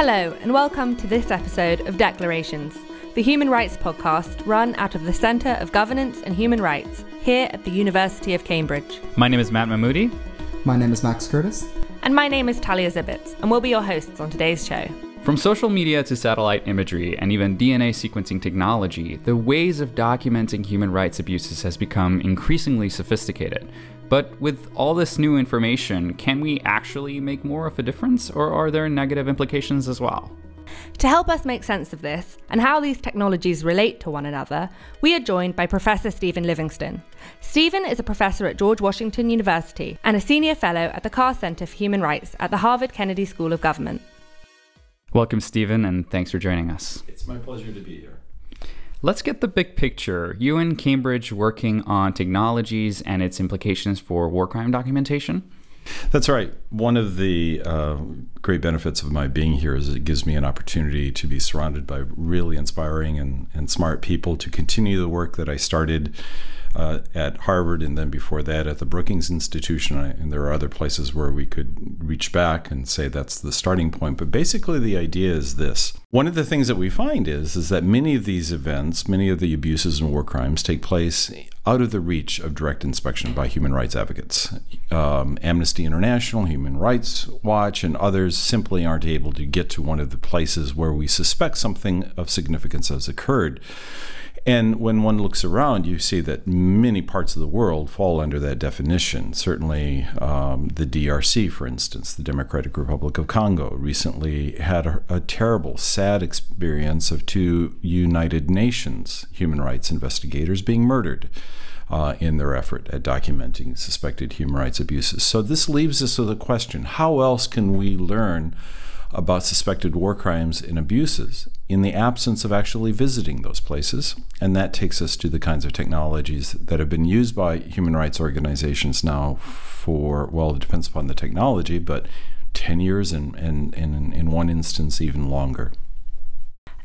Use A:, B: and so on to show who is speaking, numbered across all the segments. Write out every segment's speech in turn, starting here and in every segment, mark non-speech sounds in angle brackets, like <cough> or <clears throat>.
A: Hello, and welcome to this episode of Declarations, the human rights podcast run out of the Centre of Governance and Human Rights here at the University of Cambridge.
B: My name is Matt Mahmoudi.
C: My name is Max Curtis.
A: And my name is Talia Zibitz, and we'll be your hosts on today's show.
B: From social media to satellite imagery and even DNA sequencing technology, the ways of documenting human rights abuses has become increasingly sophisticated. But with all this new information, can we actually make more of a difference, or are there negative implications as well?
A: To help us make sense of this and how these technologies relate to one another, we are joined by Professor Stephen Livingston. Stephen is a professor at George Washington University and a senior fellow at the Carr Center for Human Rights at the Harvard Kennedy School of Government.
B: Welcome, Stephen, and thanks for joining us.
D: It's my pleasure to be here.
B: Let's get the big picture. You and Cambridge working on technologies and its implications for war crime documentation?
D: That's right. One of the uh, great benefits of my being here is it gives me an opportunity to be surrounded by really inspiring and, and smart people to continue the work that I started uh, at Harvard and then before that at the Brookings Institution. And there are other places where we could reach back and say that's the starting point. But basically, the idea is this. One of the things that we find is, is that many of these events, many of the abuses and war crimes take place out of the reach of direct inspection by human rights advocates. Um, Amnesty International, Human Rights Watch, and others simply aren't able to get to one of the places where we suspect something of significance has occurred. And when one looks around, you see that many parts of the world fall under that definition. Certainly, um, the DRC, for instance, the Democratic Republic of Congo, recently had a, a, terrible, sad experience of two United Nations human rights investigators being murdered. Uh, in their effort at documenting suspected human rights abuses. So, this leaves us with a question how else can we learn about suspected war crimes and abuses in the absence of actually visiting those places. And that takes us to the kinds of technologies that have been used by human rights organizations now for, well, it depends upon the technology, but 10 years and, and, and in one instance, even longer.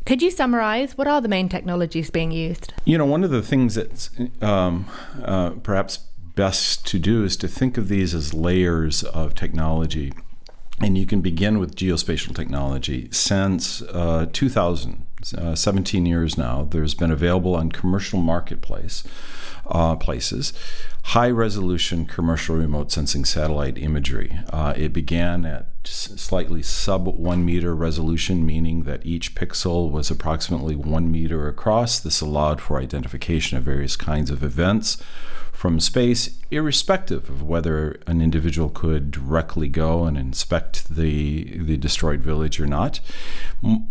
A: Could you summarize what are the main technologies being used?
D: You know, one of the things that's um, uh, perhaps best to do is to think of these as layers of technology and you can begin with geospatial technology. Since uh, 2000, uh, 17 years now, there's been available on commercial marketplace uh, places high resolution commercial remote sensing satellite imagery. Uh, it began at slightly sub one meter resolution, meaning that each pixel was approximately one meter across. This allowed for identification of various kinds of events from space, irrespective of whether an individual could directly go and inspect the, the destroyed village or not.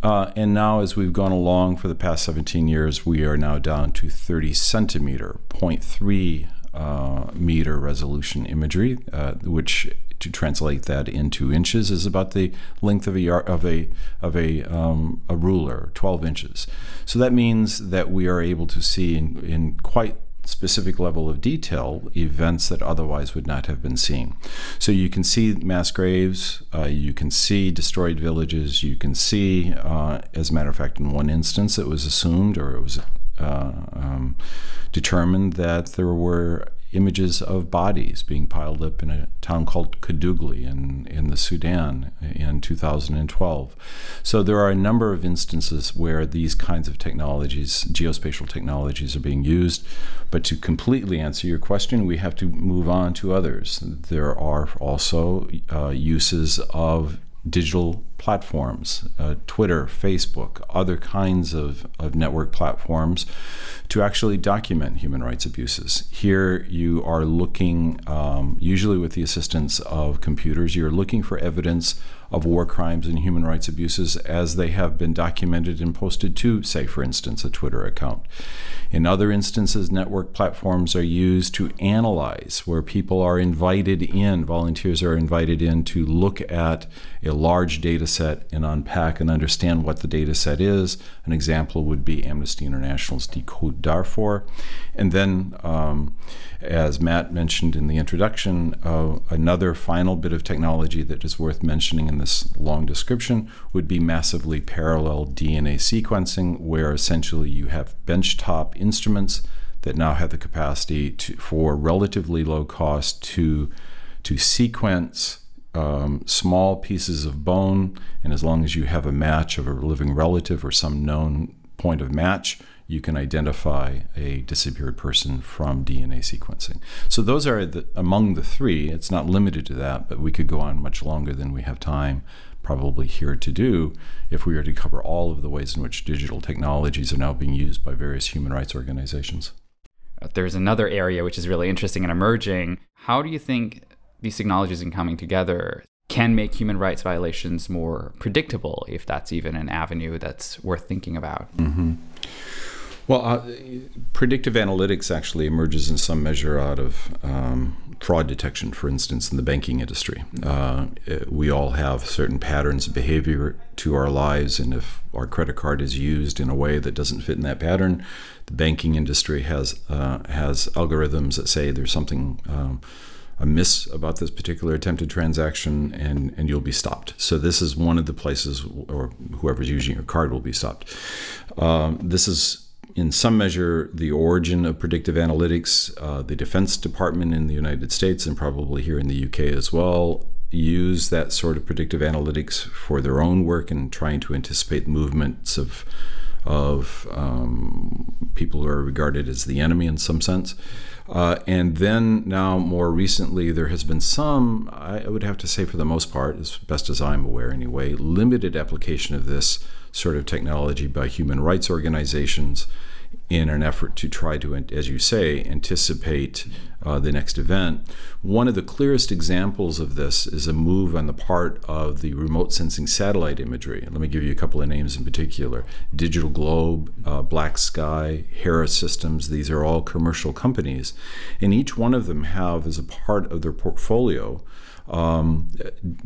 D: Uh, and now, as we've gone along for the past 17 years, we are now down to 30 centimeter, 0.3 uh, meter resolution imagery, uh, which to translate that into inches is about the length of a yard, of a of a um, a ruler, 12 inches. So that means that we are able to see in, in quite specific level of detail events that otherwise would not have been seen. So you can see mass graves, uh, you can see destroyed villages, you can see, uh, as a matter of fact, in one instance, it was assumed or it was uh, um, determined that there were images of bodies being piled up in a town called Kadugli in, in the Sudan in 2012. So there are a number of instances where these kinds of technologies, geospatial technologies, are being used. But to completely answer your question, we have to move on to others. There are also uh, uses of digital platforms, uh, Twitter, Facebook, other kinds of, of network platforms, to actually document human rights abuses. Here you are looking, um, usually with the assistance of computers, you're looking for evidence of war crimes and human rights abuses as they have been documented and posted to, say, for instance, a Twitter account. In other instances, network platforms are used to analyze, where people are invited in, volunteers are invited in to look at a large data set and unpack and understand what the data set is. An example would be Amnesty International's Decode Darfur. And then, um, as Matt mentioned in the introduction, uh, another final bit of technology that is worth mentioning in this long description would be massively parallel DNA sequencing, where essentially you have benchtop instruments that now have the capacity to, for relatively low cost to to sequence um, small pieces of bone, and as long as you have a match of a living relative or some known point of match, you can identify a disappeared person from DNA sequencing. So those are the, among the three. It's not limited to that, but we could go on much longer than we have time probably here to do if we were to cover all of the ways in which digital technologies are now being used by various human rights organizations.
B: Uh, there's another area which is really interesting and emerging. How do you think these technologies in coming together can make human rights violations more predictable, if that's even an avenue that's worth thinking about?
D: Mm-hmm. Well, uh, predictive analytics actually emerges in some measure out of um, fraud detection, for instance, in the banking industry. Uh, we all have certain patterns of behavior to our lives, and if our credit card is used in a way that doesn't fit in that pattern, the banking industry has uh, has algorithms that say there's something. Um, amiss about this particular attempted transaction and, and you'll be stopped. So this is one of the places, or whoever's using your card will be stopped. Um, this is in some measure the origin of predictive analytics. Uh, the Defense Department in the United States and probably here in the UK as well use that sort of predictive analytics for their own work and trying to anticipate movements of of um, people who are regarded as the enemy in some sense. Uh, and then now, more recently, there has been some, I would have to say for the most part, as best as I'm aware anyway, limited application of this sort of technology by human rights organizations in an effort to try to, as you say, anticipate uh, the next event. One of the clearest examples of this is a move on the part of the remote sensing satellite imagery. Let me give you a couple of names in particular Digital Globe, uh, Black Sky, Harris Systems. These are all commercial companies. And each one of them have, as a part of their portfolio, um,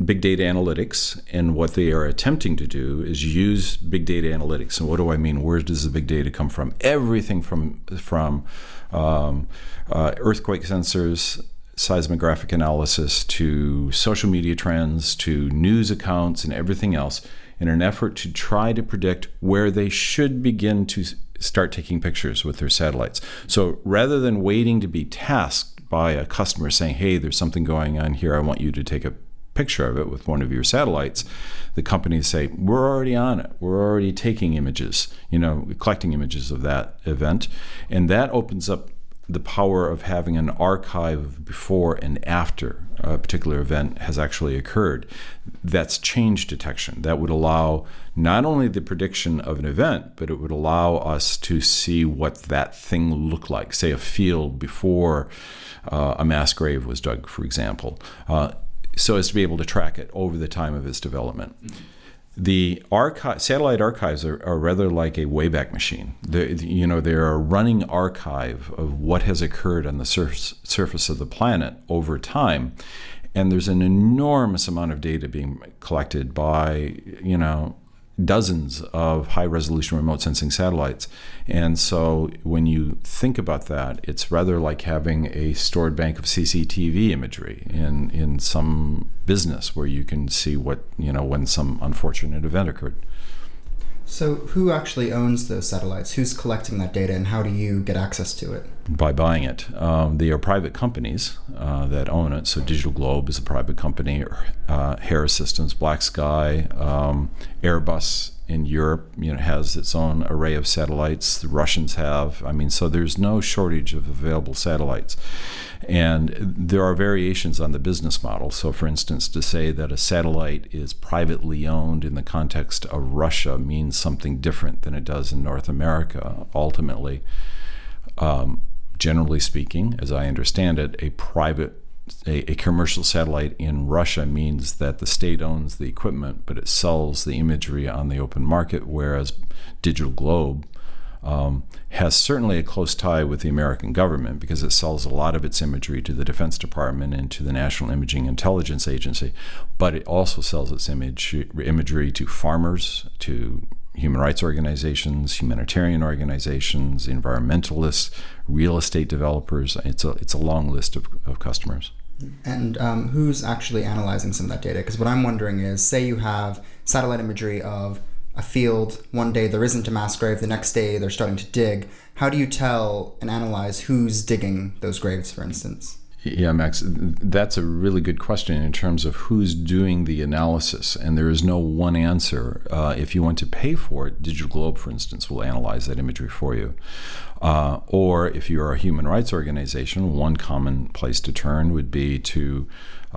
D: big data analytics, and what they are attempting to do is use big data analytics. And what do I mean? Where does the big data come from? Everything from from um, uh, earthquake sensors, seismographic analysis, to social media trends, to news accounts, and everything else, in an effort to try to predict where they should begin to start taking pictures with their satellites. So rather than waiting to be tasked by a customer saying, hey, there's something going on here. I want you to take a picture of it with one of your satellites, the companies say, we're already on it. We're already taking images, you know, collecting images of that event. And that opens up the power of having an archive before and after a particular event has actually occurred. That's change detection. That would allow not only the prediction of an event, but it would allow us to see what that thing looked like, say a field before uh, a mass grave was dug, for example, uh, so as to be able to track it over the time of its development. The archive, satellite archives are, are, rather like a wayback machine. They're, you know, they're a running archive of what has occurred on the surface, surface of the planet over time, and there's an enormous amount of data being collected by, you know, dozens of high resolution remote sensing satellites. And so when you think about that, it's rather like having a stored bank of CCTV imagery in, in some business where you can see what, you know, when some unfortunate event occurred.
C: So, who actually owns those satellites? Who's collecting that data, and how do you get access to it?
D: By buying it. Um, they are private companies uh, that own it. So, Digital Globe is a private company, uh, Hera Systems, Black Sky, um, Airbus in Europe, you know, has its own array of satellites. The Russians have. I mean, so there's no shortage of available satellites. And there are variations on the business model. So, for instance, to say that a satellite is privately owned in the context of Russia means something different than it does in North America, ultimately. Um, generally speaking, as I understand it, a private a, a, commercial satellite in Russia means that the state owns the equipment, but it sells the imagery on the open market, whereas Digital Globe um, has certainly a close tie with the American government because it sells a lot of its imagery to the Defense Department and to the National Imaging Intelligence Agency, but it also sells its image, imagery to farmers, to human rights organizations, humanitarian organizations, environmentalists, real estate developers. It's a, it's a long list of, of customers.
C: And um, who's actually analyzing some of that data? Because what I'm wondering is say you have satellite imagery of a field, one day there isn't a mass grave, the next day they're starting to dig. How do you tell and analyze who's digging those graves, for instance?
D: Yeah, Max, that's a really good question in terms of who's doing the analysis, and there is no one answer. Uh, if you want to pay for it, Digital Globe, for instance, will analyze that imagery for you. Uh, or if you're a human rights organization, one common place to turn would be to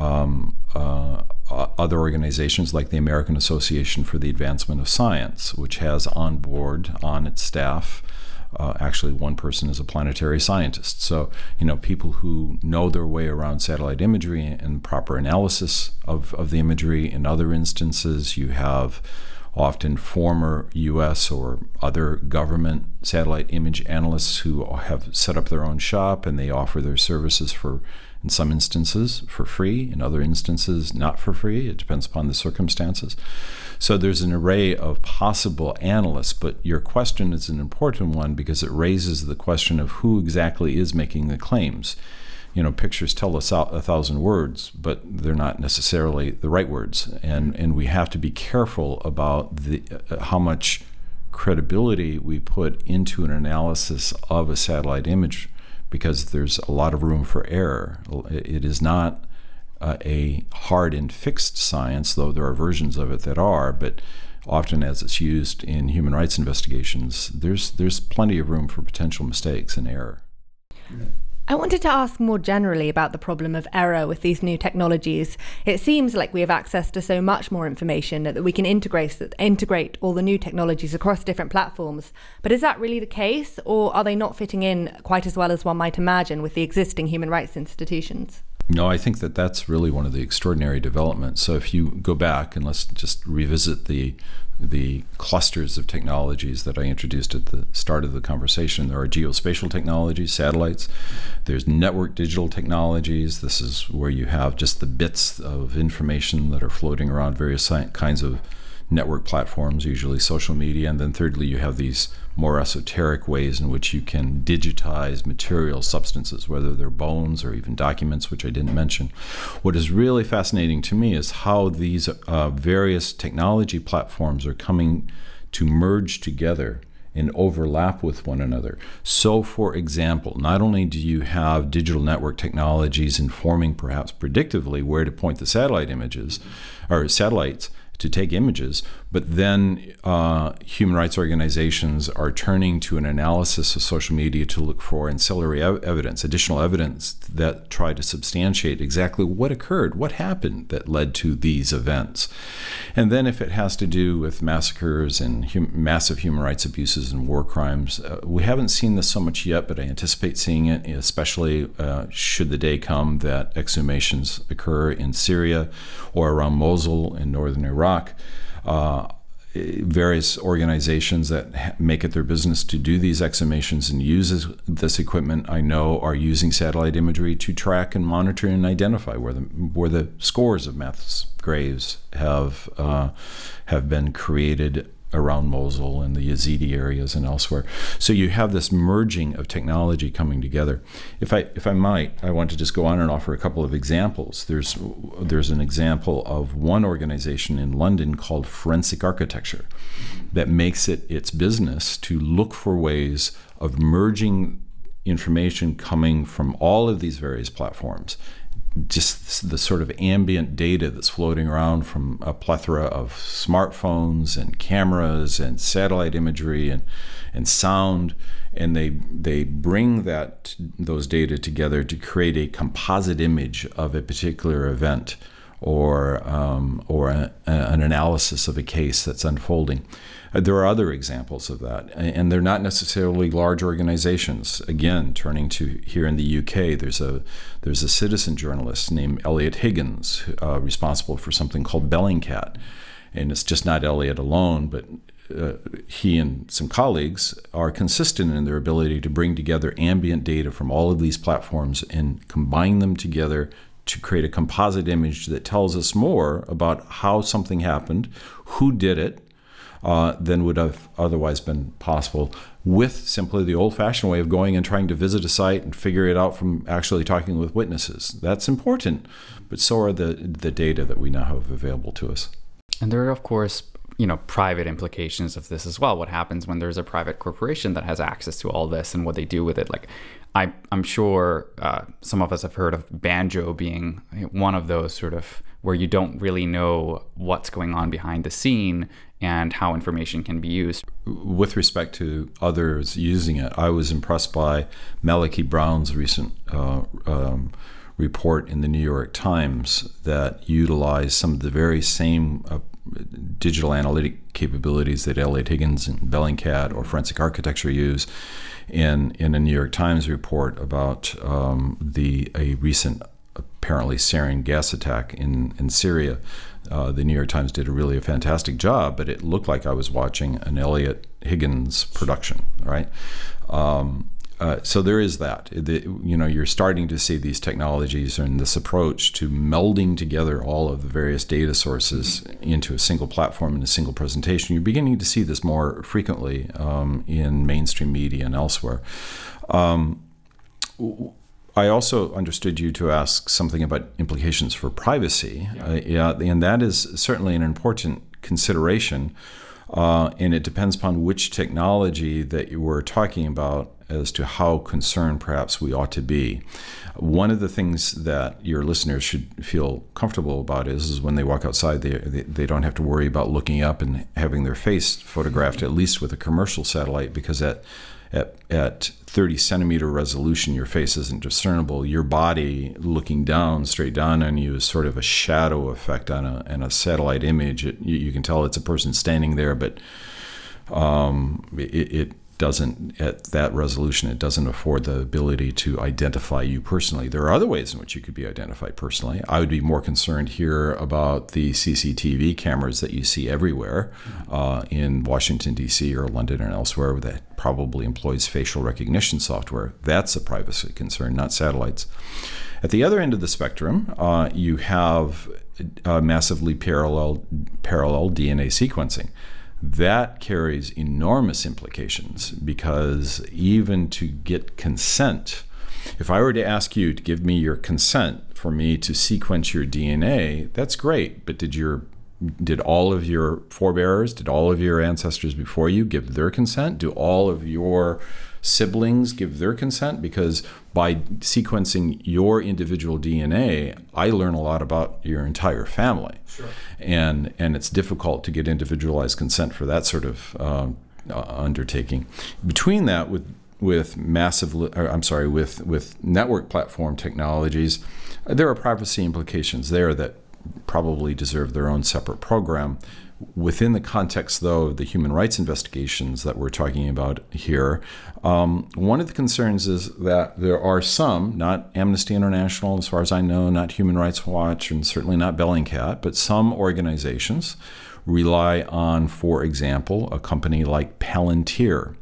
D: um, uh, other organizations like the American Association for the Advancement of Science, which has on board on its staff uh, actually, one person is a planetary scientist. So, you know, people who know their way around satellite imagery and proper analysis of, of the imagery. In other instances, you have often former US or other government satellite image analysts who have set up their own shop and they offer their services for in some instances for free, in other instances not for free. It depends upon the circumstances. So there's an array of possible analysts, but your question is an important one because it raises the question of who exactly is making the claims. You know, pictures tell us a thousand words, but they're not necessarily the right words, and and we have to be careful about the uh, how much credibility we put into an analysis of a satellite image because there's a lot of room for error. It is not uh, a hard and fixed science, though there are versions of it that are, but often as it's used in human rights investigations, there's there's plenty of room for potential mistakes and error.
A: I wanted to ask more generally about the problem of error with these new technologies. It seems like we have access to so much more information that we can integrate integrate all the new technologies across different platforms. But is that really the case, or are they not fitting in quite as well as one might imagine with the existing human rights institutions?
D: No, I think that that's really one of the extraordinary developments. So if you go back and let's just revisit the the clusters of technologies that I introduced at the start of the conversation. There are geospatial technologies, satellites. There's network digital technologies. This is where you have just the bits of information that are floating around various kinds of network platforms, usually social media. And then thirdly, you have these more esoteric ways in which you can digitize material substances, whether they're bones or even documents, which I didn't mention. What is really fascinating to me is how these uh, various technology platforms are coming to merge together and overlap with one another. So, for example, not only do you have digital network technologies informing perhaps predictively where to point the satellite images or satellites, to take images, but then uh, human rights organizations are turning to an analysis of social media to look for ancillary ev- evidence, additional evidence that try to substantiate exactly what occurred, what happened that led to these events. And then, if it has to do with massacres and hum- massive human rights abuses and war crimes, uh, we haven't seen this so much yet, but I anticipate seeing it, especially uh, should the day come that exhumations occur in Syria or around Mosul in northern Iraq. Uh, various organizations that make it their business to do these exhumations and use this equipment I know are using satellite imagery to track and monitor and identify where the where the scores of mass graves have uh, have been created around Mosul and the Yazidi areas and elsewhere. So you have this merging of technology coming together. If I if I might, I want to just go on and offer a couple of examples. There's there's an example of one organization in London called Forensic Architecture that makes it its business to look for ways of merging information coming from all of these various platforms just the sort of ambient data that's floating around from a plethora of smartphones and cameras and satellite imagery and and sound and they they bring that those data together to create a composite image of a particular event or um, or a, an analysis of a case that's unfolding there are other examples of that, and they're not necessarily large organizations. Again, turning to here in the UK, there's a there's a citizen journalist named Eliot Higgins, uh, responsible for something called Bellingcat, and it's just not Eliot alone, but uh, he and some colleagues are consistent in their ability to bring together ambient data from all of these platforms and combine them together to create a composite image that tells us more about how something happened, who did it, uh, than would have otherwise been possible with simply the old fashioned way of going and trying to visit a site and figure it out from actually talking with witnesses. That's important, but so are the, the data that we now have available to us.
B: And there are, of course, you know private implications of this as well what happens when there's a private corporation that has access to all this and what they do with it like I, i'm sure uh, some of us have heard of banjo being one of those sort of where you don't really know what's going on behind the scene and how information can be used
D: with respect to others using it i was impressed by Malachy Browne's recent uh, um, report in the new york times that utilized some of the very same uh, digital analytic capabilities that Eliot Higgins and Bellingcat or Forensic Architecture use in, in a New York Times report about um, the a recent apparently sarin gas attack in, in Syria. Uh, the New York Times did a really a fantastic job, but it looked like I was watching an Eliot Higgins production, right? Um, uh, so there is that. The, you know, you're starting to see these technologies and this approach to melding together all of the various data sources into a single platform and a single presentation. You're beginning to see this more frequently um, in mainstream media and elsewhere. Um, I also understood you to ask something about implications for privacy. Yeah. Uh, yeah, and that is certainly an important consideration. Uh, and it depends upon which technology that you were talking about as to how concerned perhaps we ought to be. One of the things that your listeners should feel comfortable about is, is when they walk outside, they, they, they don't have to worry about looking up and having their face photographed, at least with a commercial satellite, because at at, at 30 centimeter resolution, your face isn't discernible. Your body looking down, straight down on you, is sort of a shadow effect on a, on a satellite image. It, you, you, can tell it's a person standing there, but um, it, it, doesn't at that resolution it doesn't afford the ability to identify you personally. There are other ways in which you could be identified personally. I would be more concerned here about the cctv cameras that you see everywhere uh, in washington d.c or london and elsewhere that probably employs facial recognition software. That's a privacy concern not satellites. At the other end of the spectrum uh, you have uh, massively parallel parallel dna sequencing that carries enormous implications because even to get consent, if I were to ask you to give me your consent for me to sequence your DNA, that's great. But did your did all of your forebears, did all of your ancestors before you give their consent? Do all of your siblings give their consent? Because by sequencing your individual DNA, I learn a lot about your entire family. Sure. And, and it's difficult to get individualized consent for that sort of uh, uh, undertaking. Between that, with with massive, I'm sorry, with with network platform technologies, there are privacy implications there that probably deserve their own separate program. Within the context, though, of the human rights investigations that we're talking about here, um, one of the concerns is that there are some, not Amnesty International, as far as I know, not Human Rights Watch, and certainly not Bellingcat, but some organizations rely on, for example, a company like Palantir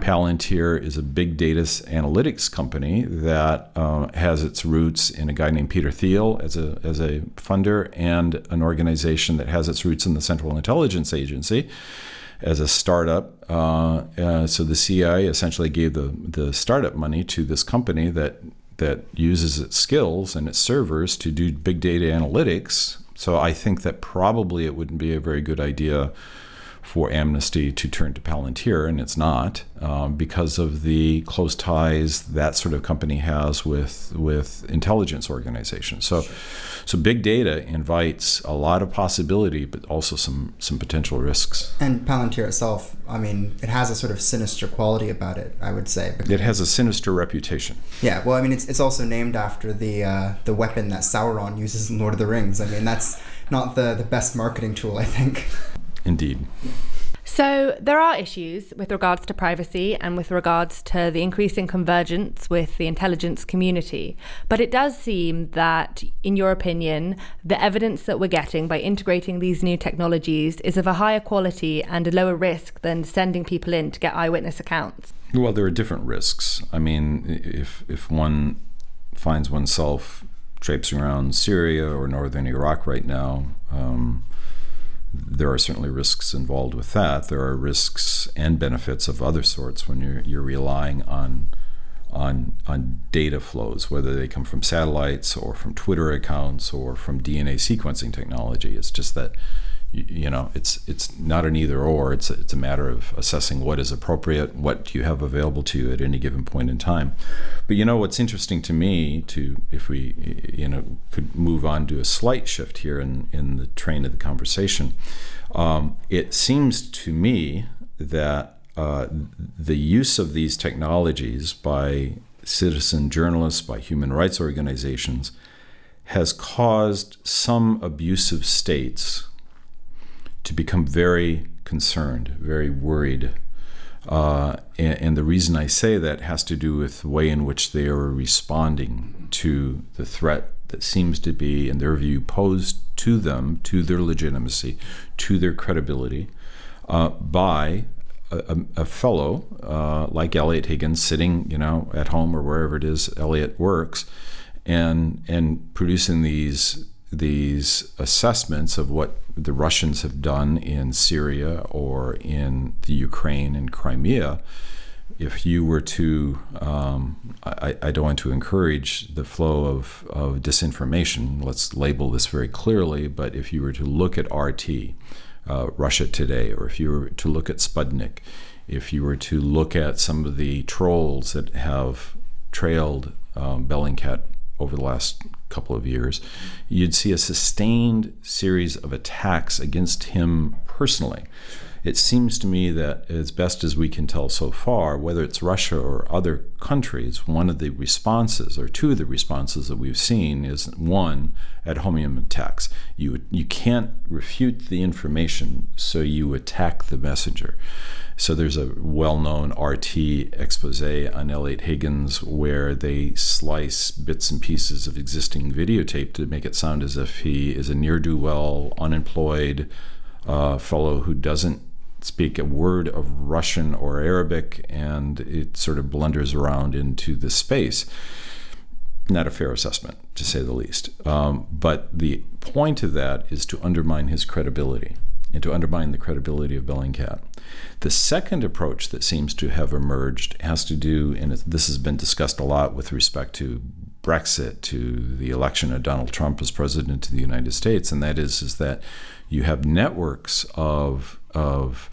D: Palantir is a big data analytics company that uh, has its roots in a guy named Peter Thiel as a, as a funder and an organization that has its roots in the Central Intelligence Agency as a startup. Uh, uh, so the CIA essentially gave the, the startup money to this company that that uses its skills and its servers to do big data analytics. So I think that probably it wouldn't be a very good idea for Amnesty to turn to Palantir, and it's not um, because of the close ties that sort of company has with with intelligence organizations. So, so big data invites a lot of possibility, but also some some potential risks.
C: And Palantir itself, I mean, it has a sort of sinister quality about it. I would say
D: it has a sinister reputation.
C: Yeah, well, I mean, it's it's also named after the uh, the weapon that Sauron uses in Lord of the Rings. I mean, that's not the the best marketing tool, I think. <laughs>
D: Indeed.
A: So, there are issues with regards to privacy and with regards to the increasing convergence with the intelligence community. But it does seem that, in your opinion, the evidence that we're getting by integrating these new technologies is of a higher quality and a lower risk than sending people in to get eyewitness accounts.
D: Well, there are different risks. I mean, if, if one finds oneself traipsing around Syria or northern Iraq right now, um, there are certainly risks involved with that. There are risks and benefits of other sorts when you're you're relying on on on data flows, whether they come from satellites or from Twitter accounts or from DNA sequencing technology. It's just that you, know, it's it's not an either or. It's it's a matter of assessing what is appropriate, what do you have available to you at any given point in time. But you know, what's interesting to me, to if we you know could move on to a slight shift here in in the train of the conversation, um, it seems to me that uh, the use of these technologies by citizen journalists, by human rights organizations, has caused some abusive states to become very concerned, very worried. Uh, and, and, the reason I say that has to do with the way in which they are responding to the threat that seems to be, in their view, posed to them, to their legitimacy, to their credibility, uh, by a, a fellow uh, like Eliot Higgins sitting, you know, at home or wherever it is Eliot works, and and producing these these assessments of what the Russians have done in Syria or in the Ukraine and Crimea. If you were to, um, I, I, don't want to encourage the flow of, of disinformation, let's label this very clearly, but if you were to look at RT, uh, Russia Today, or if you were to look at Sputnik, if you were to look at some of the trolls that have trailed um, Bellingcat over the last couple of years, you'd see a sustained series of attacks against him personally it seems to me that, as best as we can tell so far, whether it's Russia or other countries, one of the responses, or two of the responses that we've seen, is one, ad hominem attacks. You, you can't refute the information, so you attack the messenger. So there's a well known RT expose on Eliot Higgins where they slice bits and pieces of existing videotape to make it sound as if he is a near do well, unemployed uh, fellow who doesn't speak a word of Russian or Arabic, and it sort of blunders around into this space. Not a fair assessment, to say the least. Um, but the point of that is to undermine his credibility and to undermine the credibility of Bellingcat. The second approach that seems to have emerged has to do, and this has been discussed a lot with respect to Brexit, to the election of Donald Trump as president of the United States, and that is, is that you have networks of, of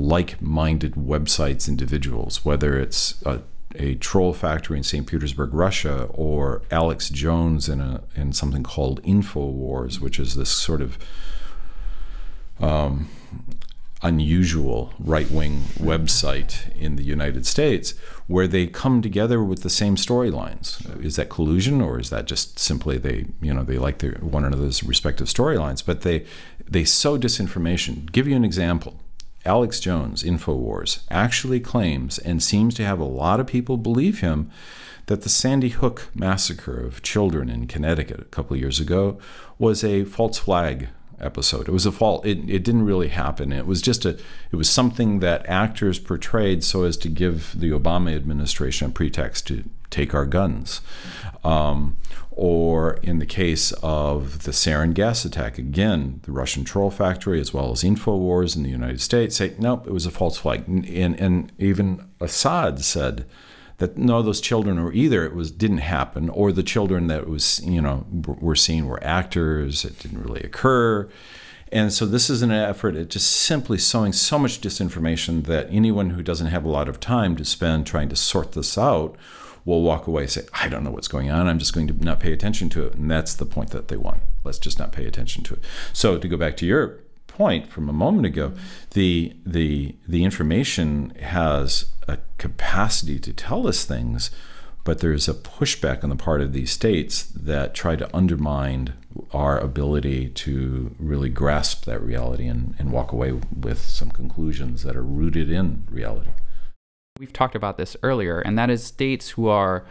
D: like-minded websites individuals, whether it's a, a, troll factory in St. Petersburg, Russia, or Alex Jones in a in something called Infowars, which is this sort of um, unusual right-wing website in the United States, where they come together with the same storylines. Is that collusion, or is that just simply they you know they like their one another's respective storylines? But they they sow disinformation. Give you an example. Alex Jones, InfoWars, actually claims and seems to have a lot of people believe him that the Sandy Hook massacre of children in Connecticut a couple years ago was a false flag episode. It was a fault. It, it didn't really happen. It was just a. It was something that actors portrayed so as to give the Obama administration a pretext to take our guns. Um, or in the case of the sarin gas attack, again, the Russian troll factory as well as InfoWars in the United States say, nope, it was a false flag. And, and even Assad said that no, those children were either it was didn't happen, or the children that was you know were seen were actors. It didn't really occur. And so this is an effort at just simply sowing so much disinformation that anyone who doesn't have a lot of time to spend trying to sort this out will walk away and say, I don't know what's going on. I'm just going to not pay attention to it. And that's the point that they want. Let's just not pay attention to it. So to go back to your point from a moment ago, the the the information has a capacity to tell us things, but there's a pushback on the part of these states that try to undermine our ability to really grasp that reality and, and walk away with some conclusions that are rooted in reality.
B: We've talked about this earlier, and that is states who are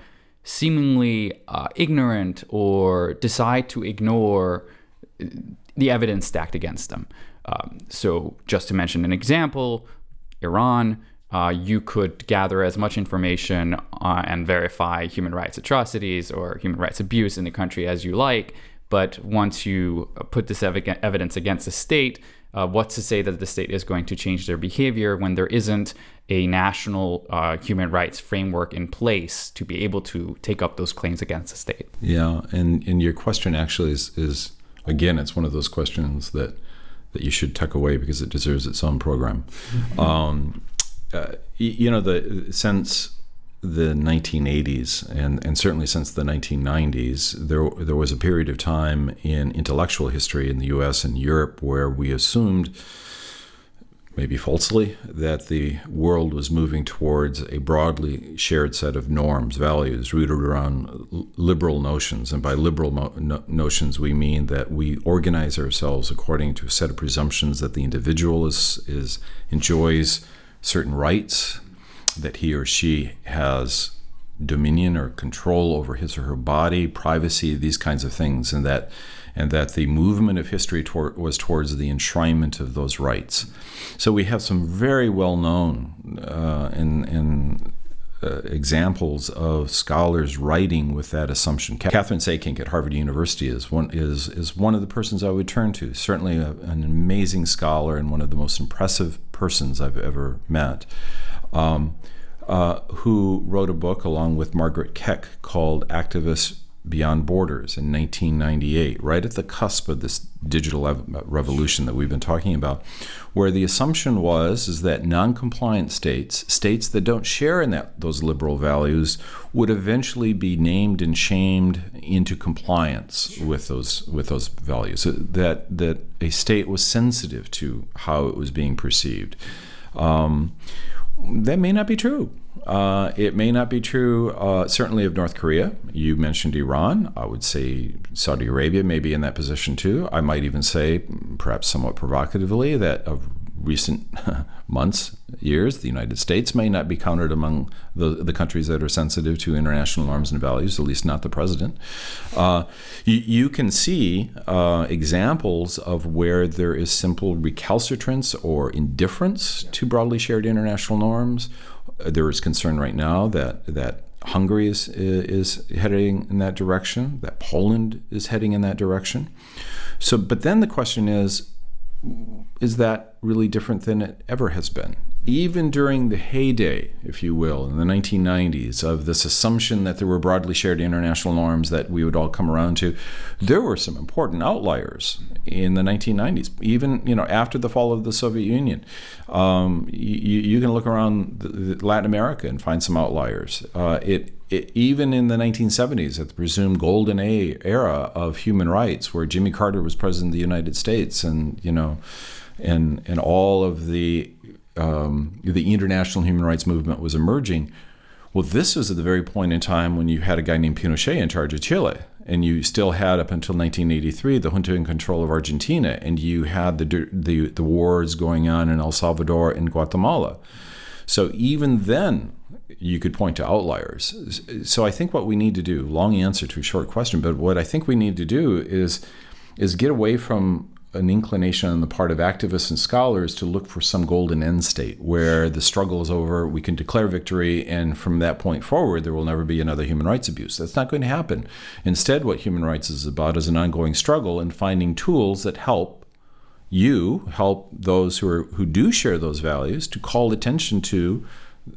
B: seemingly uh, ignorant or decide to ignore the evidence stacked against them. Um, so, just to mention an example, Iran, uh, you could gather as much information uh, and verify human rights atrocities or human rights abuse in the country as you like. But once you put this ev- evidence against the state, uh, what's to say that the state is going to change their behavior when there isn't a national uh, human rights framework in place to be able to take up those claims against the state?
D: Yeah, and, and your question actually is, is again, it's one of those questions that that you should tuck away because it deserves its own program. Mm-hmm. Um, uh, you know, the since the 1980s and, and certainly since the 1990s, there there was a period of time in intellectual history in the U.S. and Europe where we assumed maybe falsely, that the world was moving towards a broadly shared set of norms, values rooted around liberal notions. And by liberal no- notions, we mean that we organize ourselves according to a set of presumptions that the individual is, is enjoys certain rights, that he or she has dominion or control over his or her body, privacy, these kinds of things, and that and that the movement of history tor- was towards the enshrinement of those rights. So we have some very well known uh, and, and uh, examples of scholars writing with that assumption. Kathryn Sikkink at Harvard University is one is is one of the persons I would turn to. Certainly a, an amazing scholar and one of the most impressive persons I've ever met. Um, uh, who wrote a book along with Margaret Keck called Activists Beyond Borders in 1998, right at the cusp of this digital revolution that we've been talking about, where the assumption was is that non-compliant states, states that don't share in that those liberal values, would eventually be named and shamed into compliance with those with those values. That that a state was sensitive to how it was being perceived. Um, that may not be true. Uh, it may not be true, uh, certainly, of North Korea. You mentioned Iran. I would say Saudi Arabia may be in that position too. I might even say, perhaps somewhat provocatively, that of recent <laughs> months, years, the United States may not be counted among the, the countries that are sensitive to international norms and values, at least not the president. Uh, you, you, can see uh, examples of where there is simple recalcitrance or indifference to broadly shared international norms. There is concern right now that, that Hungary is, is heading in that direction, that Poland is heading in that direction. So, but then the question is, is that really different than it ever has been? Even during the heyday, if you will, in the 1990s, of this assumption that there were broadly shared international norms that we would all come around to, there were some important outliers in the 1990s. Even you know after the fall of the Soviet Union, um, you, you, can look around Latin America and find some outliers. Uh, it it, even in the 1970s, at the presumed golden era of human rights, where Jimmy Carter was president of the United States, and you know, and and all of the um, the international human rights movement was emerging. Well, this was at the very point in time when you had a guy named Pinochet in charge of Chile, and you still had up until 1983 the junta in control of Argentina, and you had the the, the wars going on in El Salvador and Guatemala. So even then, you could point to outliers. So I think what we need to do, long answer to a short question, but what I think we need to do is is get away from an inclination on the part of activists and scholars to look for some golden end state where the struggle is over, we can declare victory, and from that point forward, there will never be another human rights abuse. That's not going to happen. Instead, what human rights is about is an ongoing struggle and finding tools that help you help those who are who do share those values to call attention to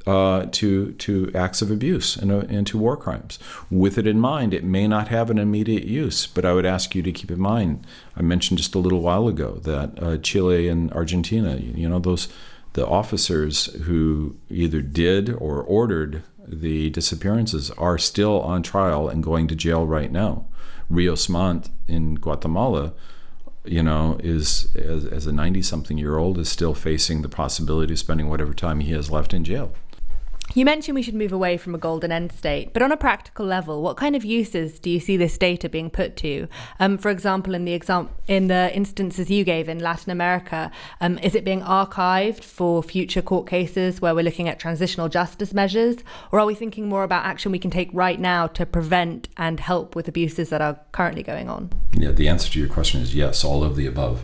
D: uh, to to acts of abuse and, uh, and to war crimes. With it in mind, it may not have an immediate use, but I would ask you to keep in mind. I mentioned just a little while ago that uh, Chile and Argentina, you know, those the officers who either did or ordered the disappearances are still on trial and going to jail right now. Rios Montt in Guatemala you know, is as, as a 90 something year old is still facing the possibility of spending whatever time he has left in jail.
A: You mentioned we should move away from a golden end state, but on a practical level, what kind of uses do you see this data being put to? Um, for example, in the exam- in the instances you gave in Latin America, um, is it being archived for future court cases where we're looking at transitional justice measures, or are we thinking more about action we can take right now to prevent and help with abuses that are currently going on?
D: Yeah, the answer to your question is yes, all of the above.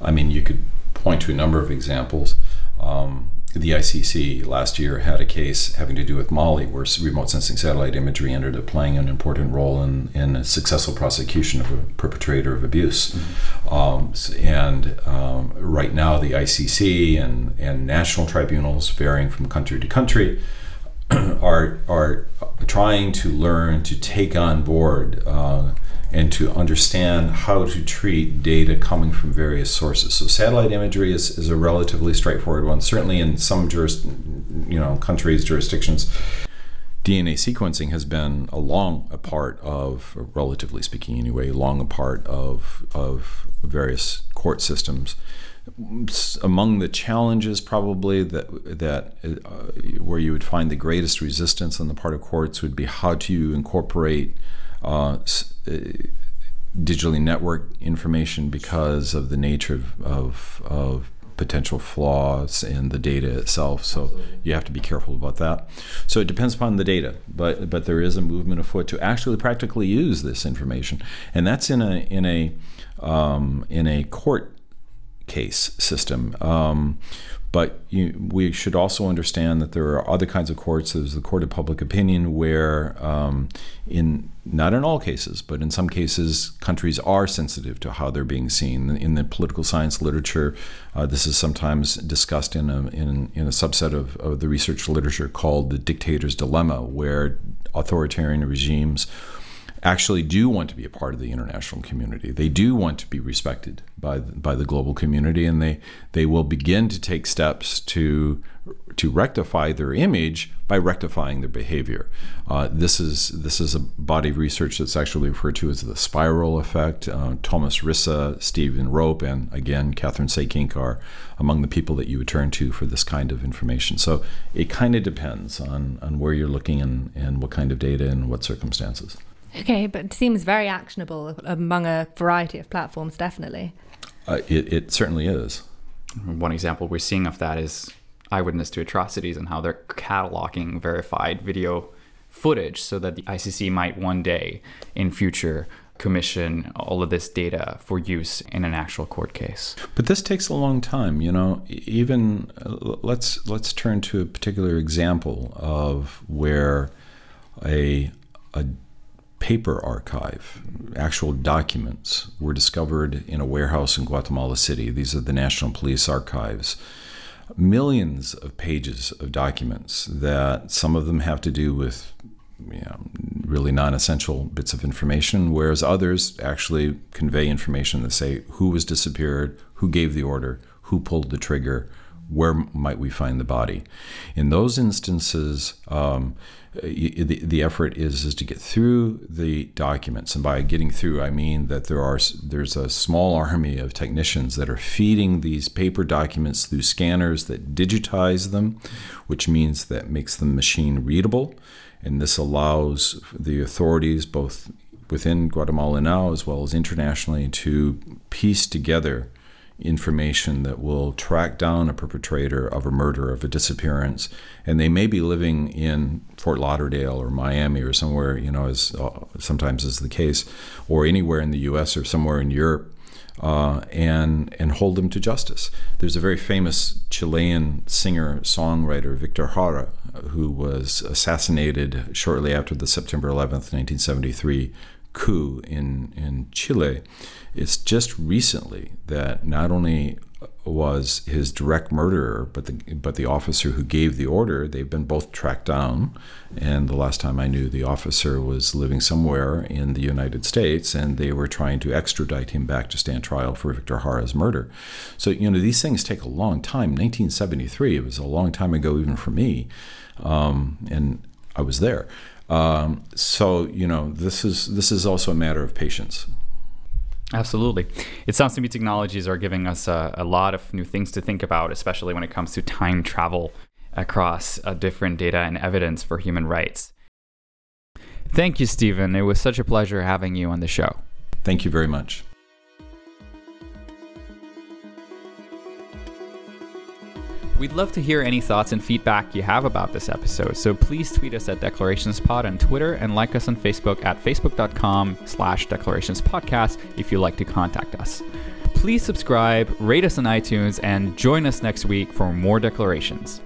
D: I mean, you could point to a number of examples. Um, the ICC last year had a case having to do with Mali, where remote sensing satellite imagery ended up playing an important role in, in a successful prosecution of a perpetrator of abuse. Mm-hmm. Um, and um, right now, the ICC and, and national tribunals, varying from country to country, <clears throat> are, are trying to learn to take on board uh, and to understand how to treat data coming from various sources. So satellite imagery is, is a relatively straightforward one. Certainly in some juris, you know countries jurisdictions, DNA sequencing has been a long a part of, relatively speaking anyway, long a part of of various court systems among the challenges probably that that uh, where you would find the greatest resistance on the part of courts would be how to incorporate uh, digitally networked information because of the nature of, of, of potential flaws in the data itself. So you have to be careful about that. So it depends upon the data, but but there is a movement afoot to actually practically use this information, and that's in a in a um, in a court case system. Um, but you, we should also understand that there are other kinds of courts. There's the court of public opinion, where, um, in not in all cases, but in some cases, countries are sensitive to how they're being seen. In the political science literature, uh, this is sometimes discussed in a, in, in a subset of, of the research literature called the dictator's dilemma, where authoritarian regimes actually do want to be a part of the international community. They do want to be respected by by the global community, and they they will begin to take steps to to rectify their image by rectifying their behavior. Uh, this is this is a body of research that's actually referred to as the spiral effect. Uh, Thomas Risse, Stephen Ropp, and again Kathryn Sikkink are among the people that you would turn to for this kind of information. So it kind of depends on on where you're looking and, and what kind of data and what circumstances.
A: Okay, but it seems very actionable among a variety of platforms, definitely.
D: Uh, it, it certainly is.
B: One example we're seeing of that is Eyewitness to Atrocities and how they're cataloging verified video footage so that the ICC might one day in future commission all of this data for use in an actual court case.
D: But this takes a long time, you know. Even uh, let's let's turn to a particular example of where a a paper archive, actual documents, were discovered in a warehouse in Guatemala City. These are the National Police Archives. Millions of pages of documents that some of them have to do with you know, really non essential bits of information, whereas others actually convey information that say who was disappeared, who gave the order, who pulled the trigger, where might we find the body. In those instances, um, the, the effort is is to get through the documents, and by getting through, I mean that there are there's a small army of technicians that are feeding these paper documents through scanners that digitize them, which means that makes them machine readable, and this allows the authorities both within Guatemala now as well as internationally to piece together information that will track down a perpetrator of a murder, of a disappearance, and they may be living in Fort Lauderdale or Miami or somewhere, you know, as uh, sometimes is the case, or anywhere in the U.S. or somewhere in Europe. Uh, and and hold them to justice. There's a very famous Chilean singer songwriter Victor Jara who was assassinated shortly after the September 11th, 1973 coup in in Chile it's just recently that not only was his direct murderer, but the but the officer who gave the order. They've been both tracked down, and the last time I knew, the officer was living somewhere in the United States, and they were trying to extradite him back to stand trial for Victor Jara's murder. So you know these things take a long time. 1973, it was a long time ago even for me, um, and I was there. Um, so you know this is this is also a matter of patience.
B: Absolutely. It sounds to me technologies are giving us a, a, lot of new things to think about, especially when it comes to time travel across uh, different data and evidence for human rights. Thank you, Stephen. It was such a pleasure having you on the show.
D: Thank you very much.
B: We'd love to hear any thoughts and feedback you have about this episode, so please tweet us at DeclarationsPod on Twitter and like us on Facebook at facebook.com slash declarationspodcast if you'd like to contact us. Please subscribe, rate us on iTunes, and join us next week for more declarations.